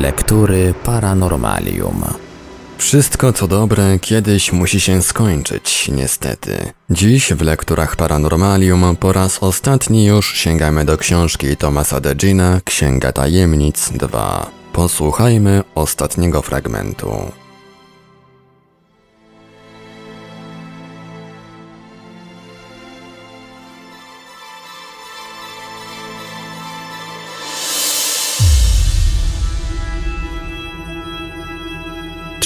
Lektury Paranormalium. Wszystko co dobre kiedyś musi się skończyć, niestety. Dziś w lekturach Paranormalium po raz ostatni już sięgamy do książki Tomasa Degina Księga Tajemnic 2. Posłuchajmy ostatniego fragmentu.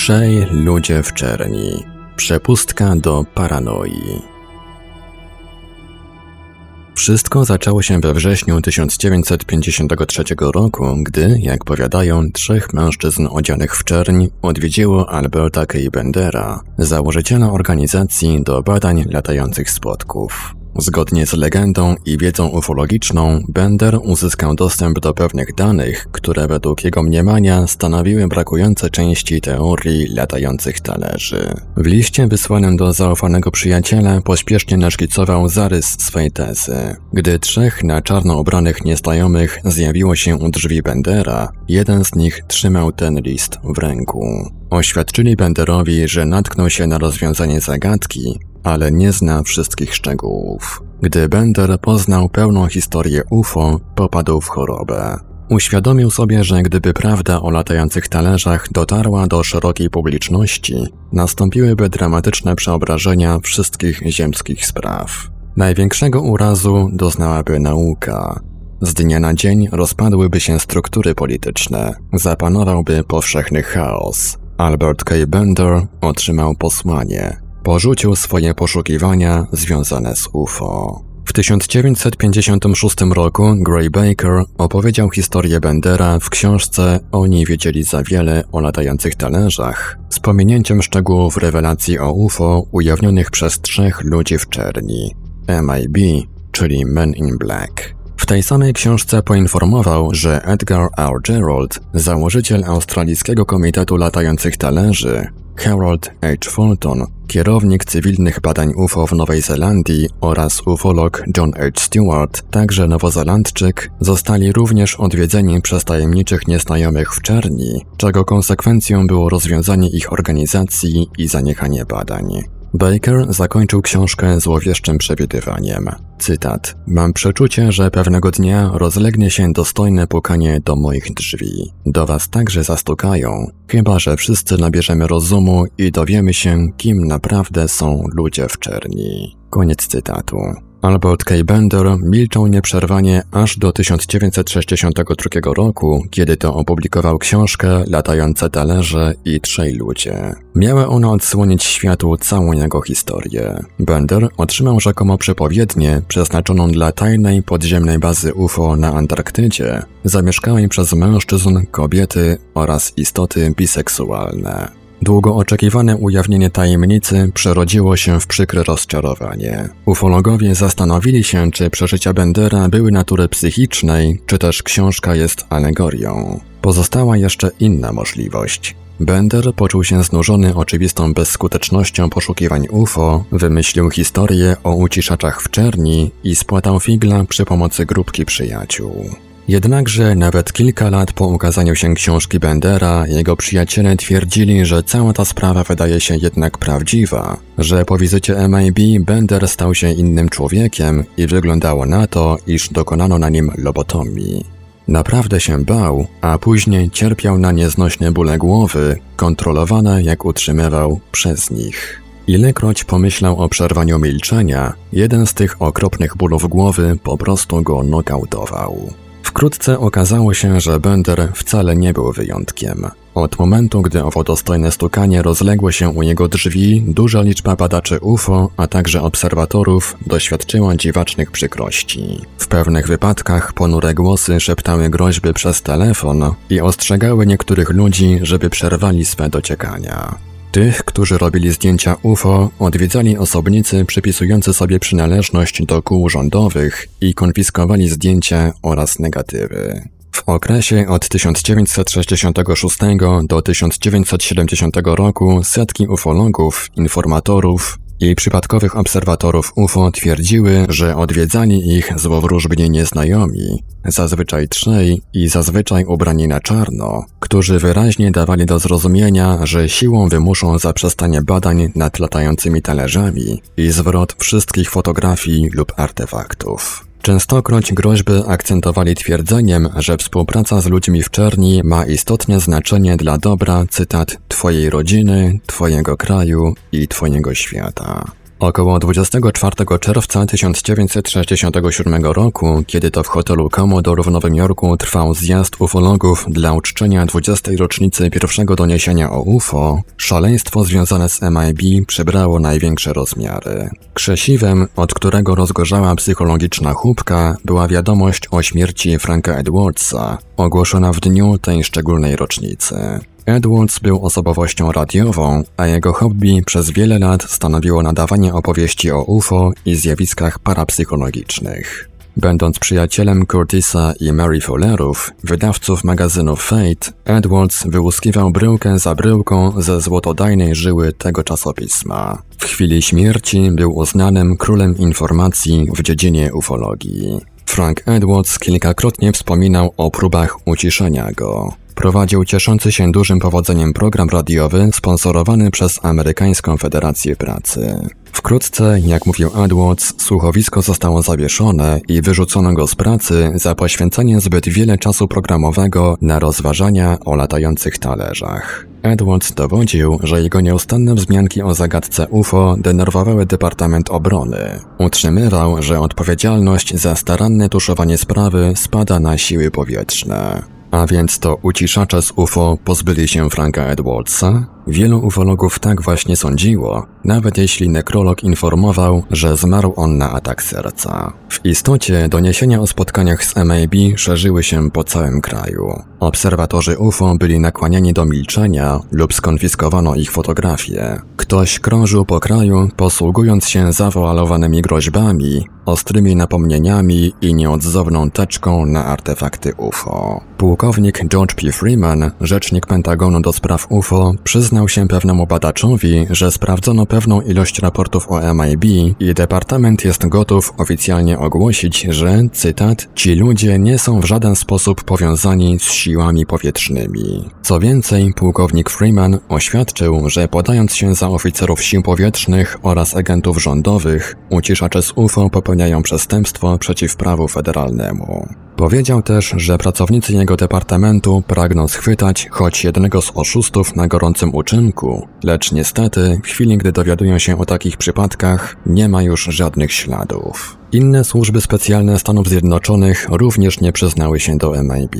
Trzej ludzie w czerni. Przepustka do paranoi. Wszystko zaczęło się we wrześniu 1953 roku, gdy, jak powiadają, trzech mężczyzn odzianych w czerń odwiedziło Alberta K. Bendera, założyciela organizacji do badań latających spotków. Zgodnie z legendą i wiedzą ufologiczną, Bender uzyskał dostęp do pewnych danych, które według jego mniemania stanowiły brakujące części teorii latających talerzy. W liście wysłanym do zaufanego przyjaciela pośpiesznie naszkicował zarys swej tezy. Gdy trzech na czarno ubranych nieznajomych zjawiło się u drzwi Bendera, jeden z nich trzymał ten list w ręku. Oświadczyli Benderowi, że natknął się na rozwiązanie zagadki, ale nie zna wszystkich szczegółów. Gdy Bender poznał pełną historię UFO, popadł w chorobę. Uświadomił sobie, że gdyby prawda o latających talerzach dotarła do szerokiej publiczności, nastąpiłyby dramatyczne przeobrażenia wszystkich ziemskich spraw. Największego urazu doznałaby nauka. Z dnia na dzień rozpadłyby się struktury polityczne, zapanowałby powszechny chaos. Albert K. Bender otrzymał posłanie Porzucił swoje poszukiwania związane z UFO. W 1956 roku Gray Baker opowiedział historię Bendera w książce Oni wiedzieli za wiele o latających talerzach, z pominięciem szczegółów rewelacji o UFO ujawnionych przez trzech ludzi w czerni MIB, czyli Men in Black. W tej samej książce poinformował, że Edgar R. Gerald, założyciel Australijskiego Komitetu Latających Talerzy, Harold H. Fulton, kierownik cywilnych badań UFO w Nowej Zelandii oraz ufolog John H. Stewart, także nowozelandczyk, zostali również odwiedzeni przez tajemniczych nieznajomych w czerni, czego konsekwencją było rozwiązanie ich organizacji i zaniechanie badań. Baker zakończył książkę złowieszczym przewidywaniem. Cytat. Mam przeczucie, że pewnego dnia rozlegnie się dostojne pukanie do moich drzwi. Do was także zastukają, chyba że wszyscy nabierzemy rozumu i dowiemy się, kim naprawdę są ludzie w czerni. Koniec cytatu. Albert K. Bender milczał nieprzerwanie aż do 1962 roku, kiedy to opublikował książkę Latające talerze i trzej ludzie. Miała ona odsłonić światu całą jego historię. Bender otrzymał rzekomo przepowiednię przeznaczoną dla tajnej podziemnej bazy UFO na Antarktydzie, zamieszkałej przez mężczyzn, kobiety oraz istoty biseksualne. Długo oczekiwane ujawnienie tajemnicy przerodziło się w przykre rozczarowanie. Ufologowie zastanowili się, czy przeżycia Bendera były natury psychicznej, czy też książka jest alegorią. Pozostała jeszcze inna możliwość. Bender poczuł się znużony oczywistą bezskutecznością poszukiwań UFO, wymyślił historię o uciszaczach w czerni i spłatał figla przy pomocy grupki przyjaciół. Jednakże nawet kilka lat po ukazaniu się książki Bendera, jego przyjaciele twierdzili, że cała ta sprawa wydaje się jednak prawdziwa, że po wizycie MIB Bender stał się innym człowiekiem i wyglądało na to, iż dokonano na nim lobotomii. Naprawdę się bał, a później cierpiał na nieznośne bóle głowy, kontrolowane, jak utrzymywał, przez nich. Ilekroć pomyślał o przerwaniu milczenia, jeden z tych okropnych bólów głowy po prostu go nokautował. Wkrótce okazało się, że Bender wcale nie był wyjątkiem. Od momentu, gdy owo dostojne stukanie rozległo się u jego drzwi, duża liczba badaczy UFO, a także obserwatorów doświadczyła dziwacznych przykrości. W pewnych wypadkach ponure głosy szeptały groźby przez telefon i ostrzegały niektórych ludzi, żeby przerwali swe dociekania. Tych, którzy robili zdjęcia UFO, odwiedzali osobnicy przypisujący sobie przynależność do kół rządowych i konfiskowali zdjęcia oraz negatywy. W okresie od 1966 do 1970 roku setki ufologów, informatorów, i przypadkowych obserwatorów UFO twierdziły, że odwiedzali ich złowróżbni nieznajomi, zazwyczaj trzej i zazwyczaj ubrani na czarno, którzy wyraźnie dawali do zrozumienia, że siłą wymuszą zaprzestanie badań nad latającymi talerzami i zwrot wszystkich fotografii lub artefaktów. Częstokroć groźby akcentowali twierdzeniem, że współpraca z ludźmi w czerni ma istotne znaczenie dla dobra, cytat, Twojej rodziny, Twojego kraju i Twojego świata. Około 24 czerwca 1967 roku, kiedy to w hotelu Commodore w Nowym Jorku trwał zjazd ufologów dla uczczenia 20. rocznicy pierwszego doniesienia o UFO, szaleństwo związane z MIB przybrało największe rozmiary. Krzesiwem, od którego rozgorzała psychologiczna chłupka, była wiadomość o śmierci Franka Edwardsa, ogłoszona w dniu tej szczególnej rocznicy. Edwards był osobowością radiową, a jego hobby przez wiele lat stanowiło nadawanie opowieści o UFO i zjawiskach parapsychologicznych. Będąc przyjacielem Curtisa i Mary Fowlerów, wydawców magazynu Fate, Edwards wyłuskiwał bryłkę za bryłką ze złotodajnej żyły tego czasopisma. W chwili śmierci był uznanym królem informacji w dziedzinie ufologii. Frank Edwards kilkakrotnie wspominał o próbach uciszenia go. Prowadził cieszący się dużym powodzeniem program radiowy sponsorowany przez Amerykańską Federację Pracy. Wkrótce, jak mówił Edwards, słuchowisko zostało zawieszone i wyrzucono go z pracy za poświęcenie zbyt wiele czasu programowego na rozważania o latających talerzach. Edwards dowodził, że jego nieustanne wzmianki o zagadce UFO denerwowały Departament Obrony. Utrzymywał, że odpowiedzialność za staranne tuszowanie sprawy spada na siły powietrzne. A więc to uciszacze z UFO pozbyli się Franka Edwardsa? Wielu ufologów tak właśnie sądziło, nawet jeśli nekrolog informował, że zmarł on na atak serca. W istocie doniesienia o spotkaniach z MAB szerzyły się po całym kraju. Obserwatorzy UFO byli nakłaniani do milczenia lub skonfiskowano ich fotografie. Ktoś krążył po kraju, posługując się zawoalowanymi groźbami, ostrymi napomnieniami i nieodzowną teczką na artefakty UFO. Pułkownik George P. Freeman, rzecznik Pentagonu do spraw UFO, przyznał się pewnemu badaczowi, że sprawdzono pewną ilość raportów o MIB i departament jest gotów oficjalnie ogłosić, że, cytat, ci ludzie nie są w żaden sposób powiązani z siłami powietrznymi. Co więcej, pułkownik Freeman oświadczył, że podając się za oficerów sił powietrznych oraz agentów rządowych, uciszacze z UFO popełniają przestępstwo przeciw prawu federalnemu. Powiedział też, że pracownicy jego departamentu pragną schwytać choć jednego z oszustów na gorącym uczynku, lecz niestety w chwili, gdy dowiadują się o takich przypadkach, nie ma już żadnych śladów. Inne służby specjalne Stanów Zjednoczonych również nie przyznały się do MIB.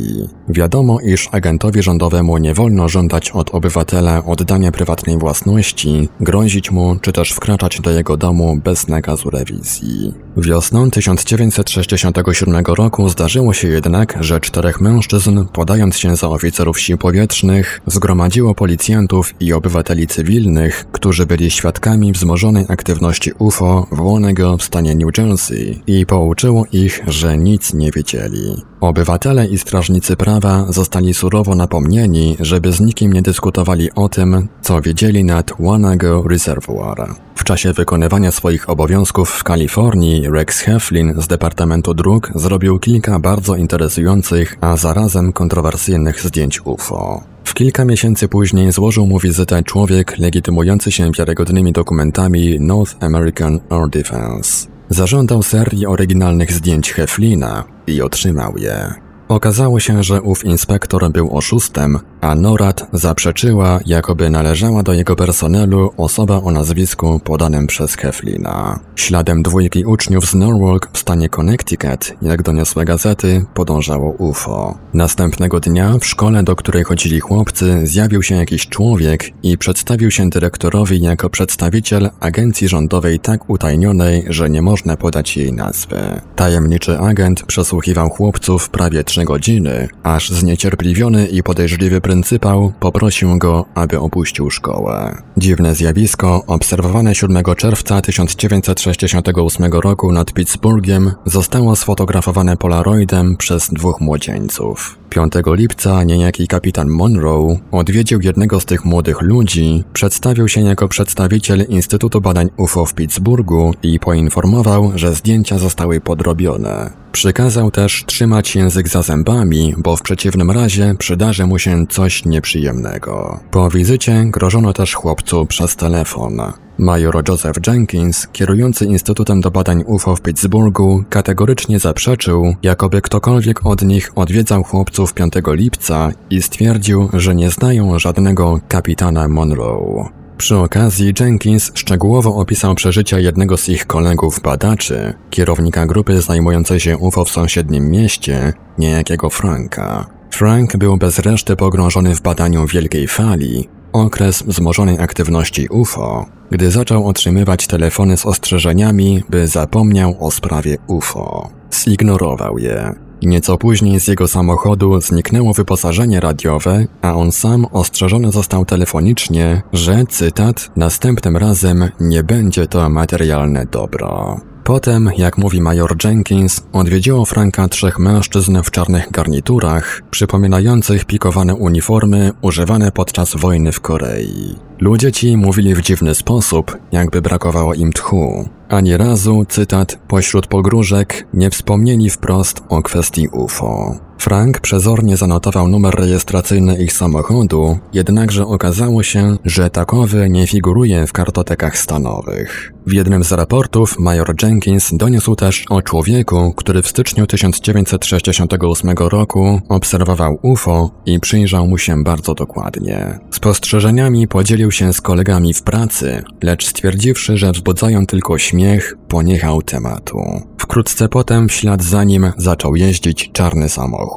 Wiadomo, iż agentowi rządowemu nie wolno żądać od obywatela oddania prywatnej własności, grozić mu czy też wkraczać do jego domu bez nakazu rewizji. Wiosną 1967 roku zdarzyło się jednak, że czterech mężczyzn, podając się za oficerów sił powietrznych, zgromadziło policjantów i obywateli cywilnych, którzy byli świadkami wzmożonej aktywności UFO w Wonego w stanie New Jersey i pouczyło ich, że nic nie wiedzieli. Obywatele i strażnicy prawa zostali surowo napomnieni, żeby z nikim nie dyskutowali o tym, co wiedzieli nad Wanago Reservoir. W czasie wykonywania swoich obowiązków w Kalifornii Rex Heflin z Departamentu Dróg zrobił kilka bardzo interesujących, a zarazem kontrowersyjnych zdjęć UFO. W kilka miesięcy później złożył mu wizytę człowiek legitymujący się wiarygodnymi dokumentami North American Air Defense. Zażądał serii oryginalnych zdjęć Heflina i otrzymał je. Okazało się, że ów inspektor był oszustem, a Norad zaprzeczyła, jakoby należała do jego personelu osoba o nazwisku podanym przez Heflina. Śladem dwójki uczniów z Norwalk w stanie Connecticut, jak doniosły gazety, podążało UFO. Następnego dnia w szkole, do której chodzili chłopcy, zjawił się jakiś człowiek i przedstawił się dyrektorowi jako przedstawiciel agencji rządowej tak utajnionej, że nie można podać jej nazwy. Tajemniczy agent przesłuchiwał chłopców prawie godziny, aż zniecierpliwiony i podejrzliwy pryncypał poprosił go, aby opuścił szkołę. Dziwne zjawisko, obserwowane 7 czerwca 1968 roku nad Pittsburghem, zostało sfotografowane polaroidem przez dwóch młodzieńców. 5 lipca niejaki kapitan Monroe odwiedził jednego z tych młodych ludzi, przedstawił się jako przedstawiciel Instytutu Badań UFO w Pittsburghu i poinformował, że zdjęcia zostały podrobione. Przykazał też trzymać język za zębami, bo w przeciwnym razie przydarzy mu się coś nieprzyjemnego. Po wizycie grożono też chłopcu przez telefon. Major Joseph Jenkins, kierujący Instytutem do Badań UFO w Pittsburghu, kategorycznie zaprzeczył, jakoby ktokolwiek od nich odwiedzał chłopców 5 lipca i stwierdził, że nie znają żadnego kapitana Monroe. Przy okazji Jenkins szczegółowo opisał przeżycia jednego z ich kolegów badaczy, kierownika grupy zajmującej się UFO w sąsiednim mieście, niejakiego Franka. Frank był bez reszty pogrążony w badaniu wielkiej fali, okres wzmożonej aktywności UFO, gdy zaczął otrzymywać telefony z ostrzeżeniami, by zapomniał o sprawie UFO. Zignorował je. Nieco później z jego samochodu zniknęło wyposażenie radiowe, a on sam ostrzeżony został telefonicznie, że, cytat, następnym razem nie będzie to materialne dobro. Potem, jak mówi major Jenkins, odwiedziło Franka trzech mężczyzn w czarnych garniturach, przypominających pikowane uniformy używane podczas wojny w Korei. Ludzie ci mówili w dziwny sposób, jakby brakowało im tchu. Ani razu, cytat, pośród pogróżek nie wspomnieli wprost o kwestii UFO. Frank przezornie zanotował numer rejestracyjny ich samochodu, jednakże okazało się, że takowy nie figuruje w kartotekach stanowych. W jednym z raportów major Jenkins doniósł też o człowieku, który w styczniu 1968 roku obserwował UFO i przyjrzał mu się bardzo dokładnie. Spostrzeżeniami podzielił się z kolegami w pracy, lecz stwierdziwszy, że wzbudzają tylko śmiech, poniechał tematu. Wkrótce potem w ślad za nim zaczął jeździć czarny samochód.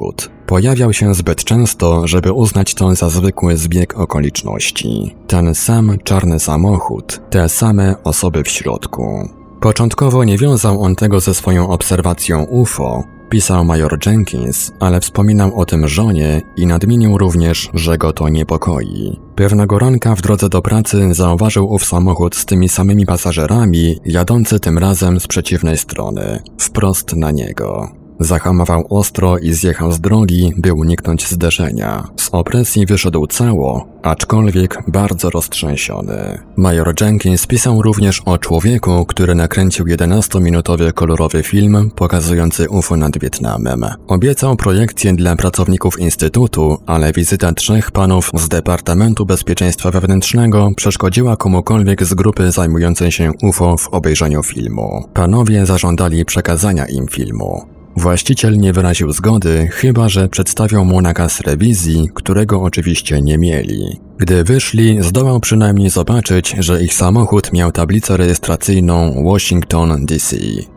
Pojawiał się zbyt często, żeby uznać to za zwykły zbieg okoliczności. Ten sam czarny samochód, te same osoby w środku. Początkowo nie wiązał on tego ze swoją obserwacją UFO, pisał major Jenkins, ale wspominał o tym żonie i nadmienił również, że go to niepokoi. Pewnego ranka w drodze do pracy zauważył ów samochód z tymi samymi pasażerami, jadący tym razem z przeciwnej strony, wprost na niego. Zahamował ostro i zjechał z drogi, by uniknąć zderzenia. Z opresji wyszedł cało, aczkolwiek bardzo roztrzęsiony. Major Jenkins pisał również o człowieku, który nakręcił 11-minutowy kolorowy film pokazujący UFO nad Wietnamem. Obiecał projekcję dla pracowników Instytutu, ale wizyta trzech panów z Departamentu Bezpieczeństwa Wewnętrznego przeszkodziła komukolwiek z grupy zajmującej się UFO w obejrzeniu filmu. Panowie zażądali przekazania im filmu. Właściciel nie wyraził zgody, chyba że przedstawią mu nakaz rewizji, którego oczywiście nie mieli. Gdy wyszli, zdołał przynajmniej zobaczyć, że ich samochód miał tablicę rejestracyjną Washington DC.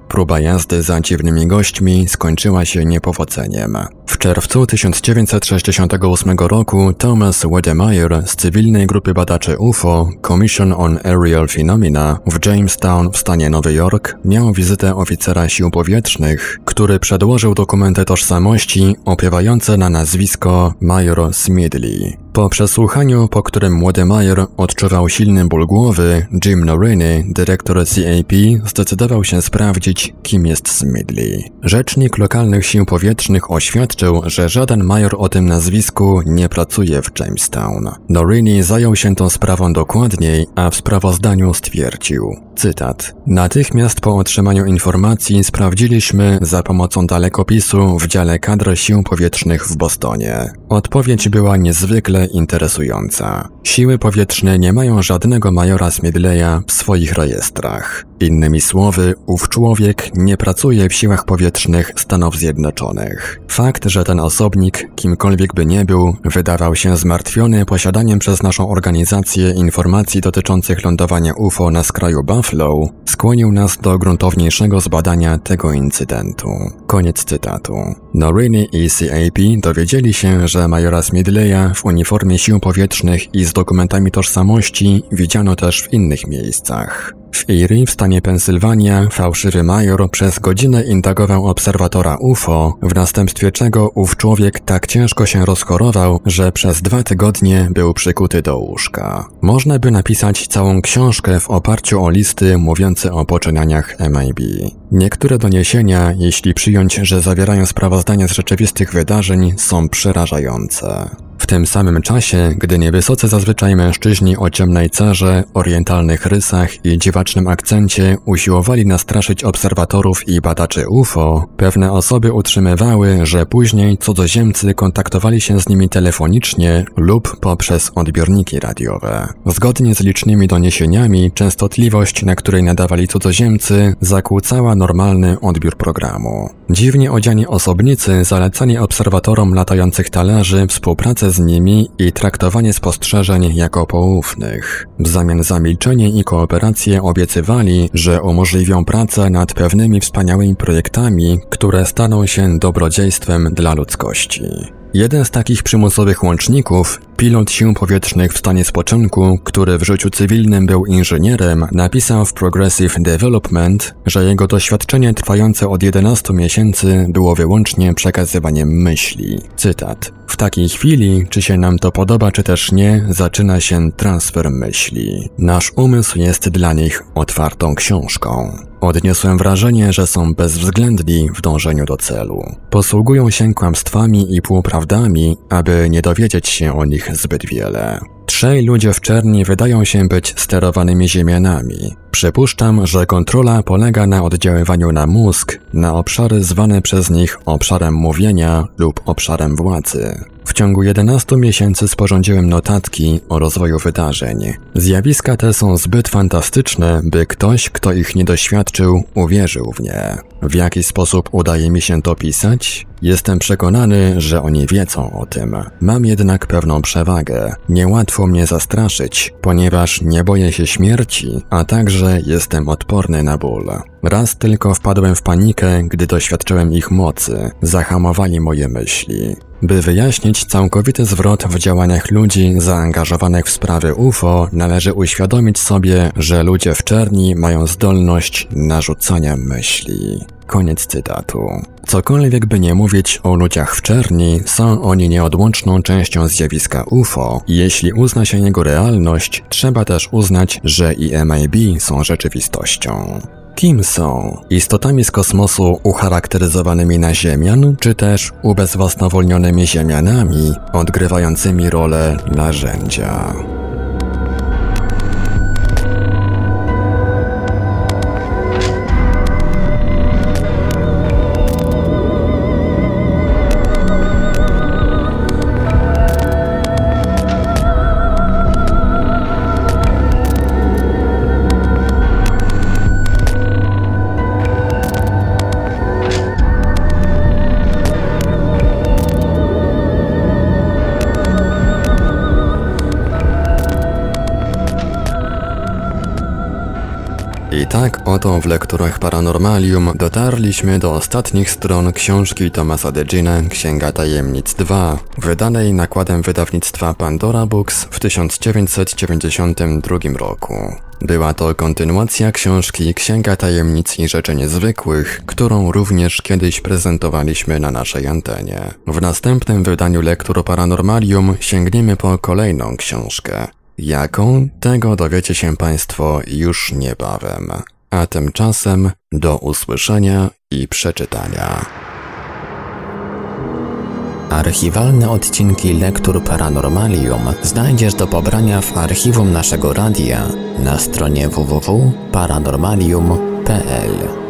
Próba jazdy za dziwnymi gośćmi skończyła się niepowodzeniem. W czerwcu 1968 roku Thomas Wedemeyer z cywilnej grupy badaczy UFO Commission on Aerial Phenomena w Jamestown w stanie Nowy Jork miał wizytę oficera sił powietrznych, który przedłożył dokumenty tożsamości opiewające na nazwisko Major Smedley. Po przesłuchaniu, po którym młody Mayer odczuwał silny ból głowy, Jim Norini, dyrektor CAP, zdecydował się sprawdzić, kim jest Smedley. Rzecznik lokalnych sił powietrznych oświadczył, że żaden major o tym nazwisku nie pracuje w Jamestown. Norini zajął się tą sprawą dokładniej, a w sprawozdaniu stwierdził, cytat, Natychmiast po otrzymaniu informacji sprawdziliśmy za pomocą dalekopisu w dziale kadr sił powietrznych w Bostonie. Odpowiedź była niezwykle interesująca. Siły powietrzne nie mają żadnego majora Smedleya w swoich rejestrach. Innymi słowy, ów człowiek nie pracuje w siłach powietrznych Stanów Zjednoczonych. Fakt, że ten osobnik, kimkolwiek by nie był, wydawał się zmartwiony posiadaniem przez naszą organizację informacji dotyczących lądowania UFO na skraju Buffalo, skłonił nas do gruntowniejszego zbadania tego incydentu. Koniec cytatu. Norini i CAP dowiedzieli się, że majora Smedleya w uniformie sił powietrznych i z dokumentami tożsamości widziano też w innych miejscach. W Erie w stanie Pensylwania fałszywy major przez godzinę indagował obserwatora UFO, w następstwie czego ów człowiek tak ciężko się rozchorował, że przez dwa tygodnie był przykuty do łóżka. Można by napisać całą książkę w oparciu o listy mówiące o poczynaniach MIB. Niektóre doniesienia, jeśli przyjąć, że zawierają sprawozdania z rzeczywistych wydarzeń, są przerażające. W tym samym czasie, gdy niewysocy zazwyczaj mężczyźni o ciemnej cerze, orientalnych rysach i dziwacznym akcencie usiłowali nastraszyć obserwatorów i badaczy UFO, pewne osoby utrzymywały, że później cudzoziemcy kontaktowali się z nimi telefonicznie lub poprzez odbiorniki radiowe. Zgodnie z licznymi doniesieniami, częstotliwość, na której nadawali cudzoziemcy, zakłócała normalny odbiór programu. Dziwnie odziani osobnicy zalecani obserwatorom latających talerzy współpracę z nimi i traktowanie spostrzeżeń jako poufnych. W zamian za milczenie i kooperację obiecywali, że umożliwią pracę nad pewnymi wspaniałymi projektami, które staną się dobrodziejstwem dla ludzkości. Jeden z takich przymusowych łączników, pilot sił powietrznych w stanie spoczynku, który w życiu cywilnym był inżynierem, napisał w Progressive Development, że jego doświadczenie trwające od 11 miesięcy było wyłącznie przekazywaniem myśli. Cytat. W takiej chwili, czy się nam to podoba, czy też nie, zaczyna się transfer myśli. Nasz umysł jest dla nich otwartą książką. Odniosłem wrażenie, że są bezwzględni w dążeniu do celu. Posługują się kłamstwami i półprawdami, aby nie dowiedzieć się o nich zbyt wiele. Trzej ludzie w czerni wydają się być sterowanymi ziemianami. Przypuszczam, że kontrola polega na oddziaływaniu na mózg, na obszary zwane przez nich obszarem mówienia lub obszarem władzy. W ciągu 11 miesięcy sporządziłem notatki o rozwoju wydarzeń. Zjawiska te są zbyt fantastyczne, by ktoś, kto ich nie doświadczył, uwierzył w nie. W jaki sposób udaje mi się to pisać? Jestem przekonany, że oni wiedzą o tym. Mam jednak pewną przewagę. Niełatwo mnie zastraszyć, ponieważ nie boję się śmierci, a także jestem odporny na ból. Raz tylko wpadłem w panikę, gdy doświadczyłem ich mocy. Zahamowali moje myśli. By wyjaśnić całkowity zwrot w działaniach ludzi zaangażowanych w sprawy UFO, należy uświadomić sobie, że ludzie w czerni mają zdolność narzucania myśli. Koniec cytatu. Cokolwiek by nie mówić o ludziach w czerni, są oni nieodłączną częścią zjawiska UFO. Jeśli uzna się jego realność, trzeba też uznać, że i MIB są rzeczywistością. Kim są? Istotami z kosmosu ucharakteryzowanymi na Ziemian, czy też ubezwłasnowolnionymi Ziemianami, odgrywającymi rolę narzędzia? I tak oto w lekturach Paranormalium dotarliśmy do ostatnich stron książki Tomasa Degina Księga Tajemnic 2, wydanej nakładem wydawnictwa Pandora Books w 1992 roku. Była to kontynuacja książki Księga Tajemnic i Rzeczy Niezwykłych, którą również kiedyś prezentowaliśmy na naszej antenie. W następnym wydaniu lektur Paranormalium sięgniemy po kolejną książkę. Jaką? Tego dowiecie się Państwo już niebawem. A tymczasem do usłyszenia i przeczytania. Archiwalne odcinki Lektur Paranormalium znajdziesz do pobrania w archiwum naszego radia na stronie www.paranormalium.pl.